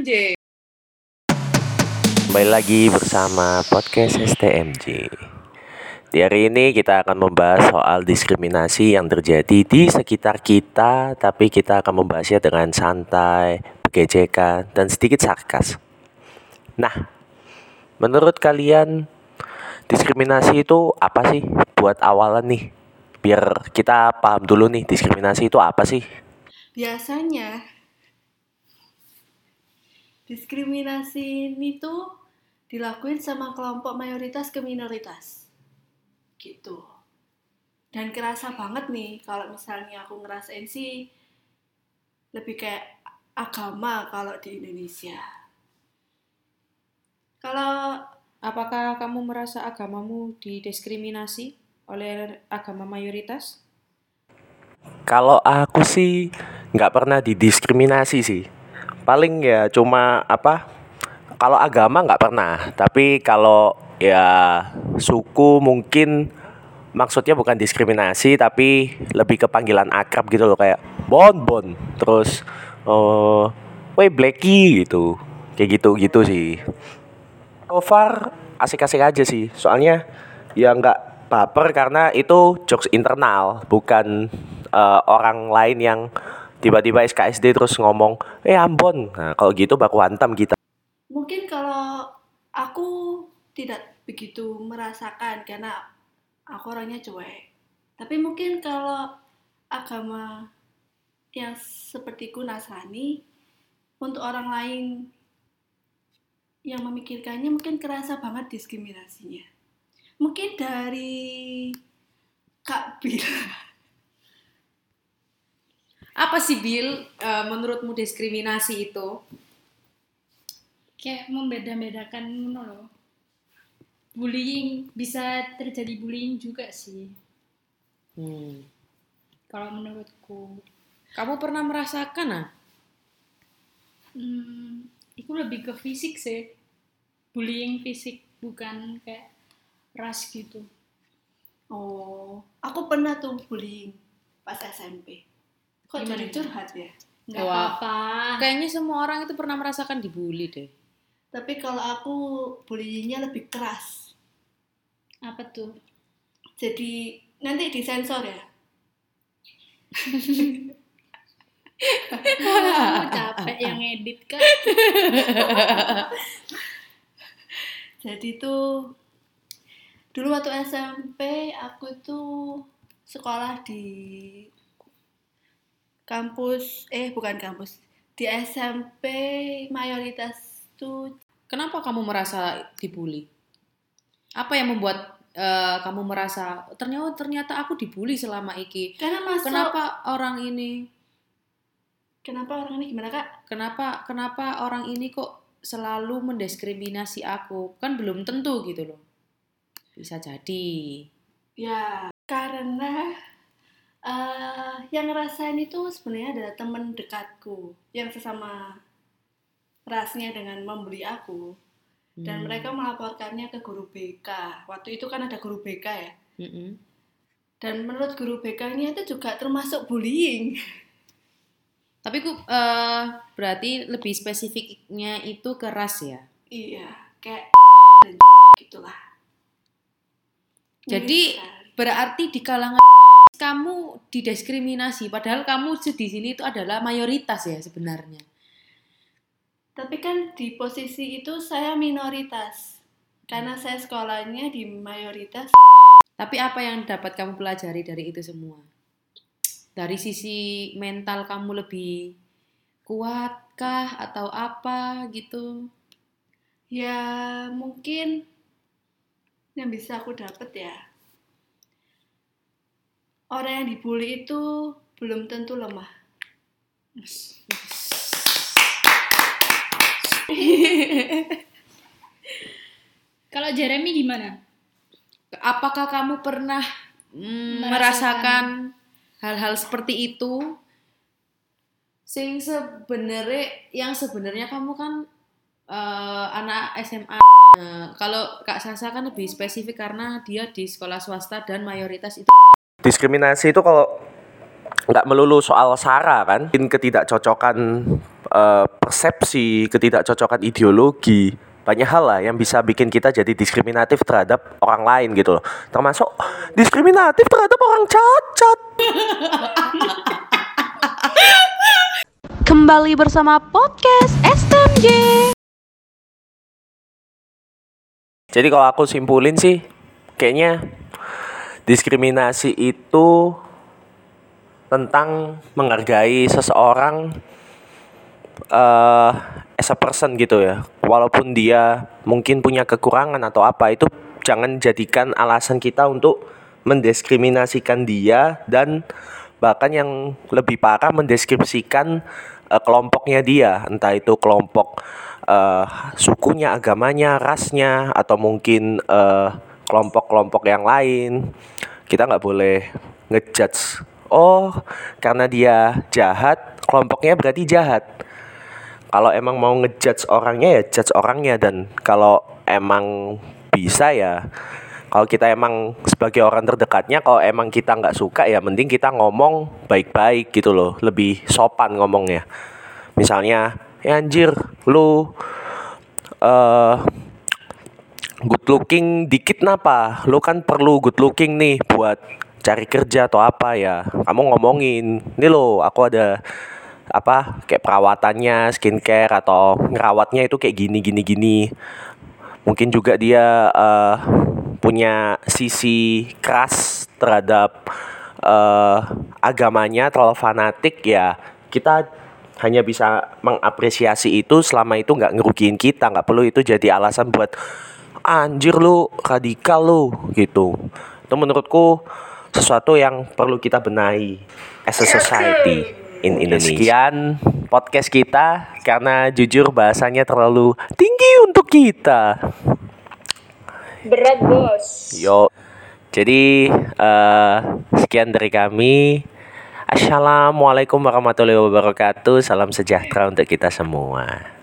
STMJ. Kembali lagi bersama podcast STMJ. Di hari ini kita akan membahas soal diskriminasi yang terjadi di sekitar kita, tapi kita akan membahasnya dengan santai, bergejekan, dan sedikit sarkas. Nah, menurut kalian diskriminasi itu apa sih buat awalan nih? Biar kita paham dulu nih diskriminasi itu apa sih? biasanya diskriminasi ini tuh dilakuin sama kelompok mayoritas ke minoritas gitu dan kerasa banget nih kalau misalnya aku ngerasain sih lebih kayak agama kalau di Indonesia kalau Apakah kamu merasa agamamu didiskriminasi oleh agama mayoritas? Kalau aku sih nggak pernah didiskriminasi sih. Paling ya cuma apa? Kalau agama nggak pernah. Tapi kalau ya suku mungkin maksudnya bukan diskriminasi tapi lebih ke panggilan akrab gitu loh kayak Bon Bon. Terus eh Woi Blacky gitu. Kayak gitu gitu sih. So far asik-asik aja sih. Soalnya ya nggak baper karena itu jokes internal, bukan eh, orang lain yang tiba-tiba SKSD terus ngomong, eh Ambon. Nah, kalau gitu baku hantam kita. mungkin kalau aku tidak begitu merasakan karena aku orangnya cuek tapi mungkin kalau agama yang sepertiku Nasrani untuk orang lain yang memikirkannya mungkin kerasa banget diskriminasinya mungkin dari Kak Bil Apa sih Bill eh, menurutmu diskriminasi itu? kayak membeda-bedakan ngono loh. Bullying bisa terjadi bullying juga sih Hmm. kalau menurutku. Kamu pernah merasakan ah? Hmm, itu lebih ke fisik sih. Bullying fisik bukan kayak ras gitu. oh aku pernah tuh bullying pas SMP kok Gimana? jadi curhat ya Wah. apa-apa. Kayaknya semua orang itu pernah merasakan dibully deh. tapi kalau aku bullyingnya lebih keras Apa tuh? jadi nanti disensor ya Kamu capek yang edit kan? jadi tuh dulu waktu SMP aku tuh sekolah di kampus eh bukan kampus di SMP mayoritas tuh Kenapa kamu merasa dibully? Apa yang membuat eh, kamu merasa ternyata ternyata aku dibully selama iki? karena masuk Kenapa orang ini? kenapa orang ini gimana kak Kenapa kenapa orang ini kok selalu mendiskriminasi aku? Kan belum tentu gitu loh. Bisa jadi. Ya, karena eh yang ngerasain itu sebenarnya adalah teman dekatku yang sesama rasnya dengan membeli aku dan Hmm. mereka melaporkannya ke guru BK. Waktu itu kan ada guru BK ya. Mm-mm. Dan menurut guru BK-nya itu juga termasuk bullying. Tapi ku eh, berarti lebih spesifiknya itu ke ras ya. iya, kayak dan gitulah. Jadi, Miris sekali. Berarti di kalangan kamu didiskriminasi padahal kamu di sini itu adalah mayoritas ya sebenarnya. tapi kan di posisi itu saya minoritas. Karena saya sekolahnya di mayoritas Tapi apa yang dapat kamu pelajari dari itu semua? Dari sisi mental kamu lebih kuatkah atau apa gitu? Ya mungkin yang bisa aku dapat ya orang yang dibully itu belum tentu lemah. Kalau Jeremy gimana? Apakah kamu pernah mm, Merasakan. hal-hal seperti itu? Sing sebenarnya yang sebenarnya kamu kan eh, anak SMA. Eh, kalau Kak Sasa kan lebih spesifik karena dia di sekolah swasta dan mayoritas itu Diskriminasi itu kalau nggak melulu soal sara kan, mungkin ketidakcocokan eh, persepsi, ketidakcocokan ideologi, banyak hal lah yang bisa bikin kita jadi diskriminatif terhadap orang lain gitu loh. Termasuk diskriminatif terhadap orang cacat. Kembali bersama podcast STMJ. Jadi kalau aku simpulin sih, kayaknya diskriminasi itu tentang menghargai seseorang eh as a person gitu ya. Walaupun dia mungkin punya kekurangan atau apa itu jangan jadikan alasan kita untuk mendiskriminasikan dia dan bahkan yang lebih parah mendeskripsikan eh, kelompoknya dia, entah itu kelompok eh, sukunya, agamanya, rasnya atau mungkin eh, kelompok-kelompok yang lain. Kita nggak boleh ngejudge. Oh, karena dia jahat, kelompoknya berarti jahat kalau emang mau ngejudge orangnya ya judge orangnya dan kalau emang bisa ya kalau kita emang sebagai orang terdekatnya kalau emang kita nggak suka ya mending kita ngomong baik-baik gitu loh lebih sopan ngomongnya misalnya ya anjir lu eh good looking dikit napa? Lu kan perlu good looking nih buat cari kerja atau apa ya. Kamu ngomongin ini loh aku ada apa kayak perawatannya skincare atau ngerawatnya itu kayak gini gini gini. Mungkin juga dia eh, punya sisi keras terhadap eh, agamanya terlalu fanatik ya. Kita hanya bisa mengapresiasi itu selama itu nggak ngerugiin kita nggak perlu itu jadi alasan buat anjir lu radikal lu gitu itu menurutku sesuatu yang perlu kita benahi as a society in Indonesia. Sekian podcast kita karena jujur bahasanya terlalu tinggi untuk kita. Berat bos. Yo. Jadi eh, sekian dari kami. Assalamualaikum warahmatullahi wabarakatuh. Salam sejahtera untuk kita semua.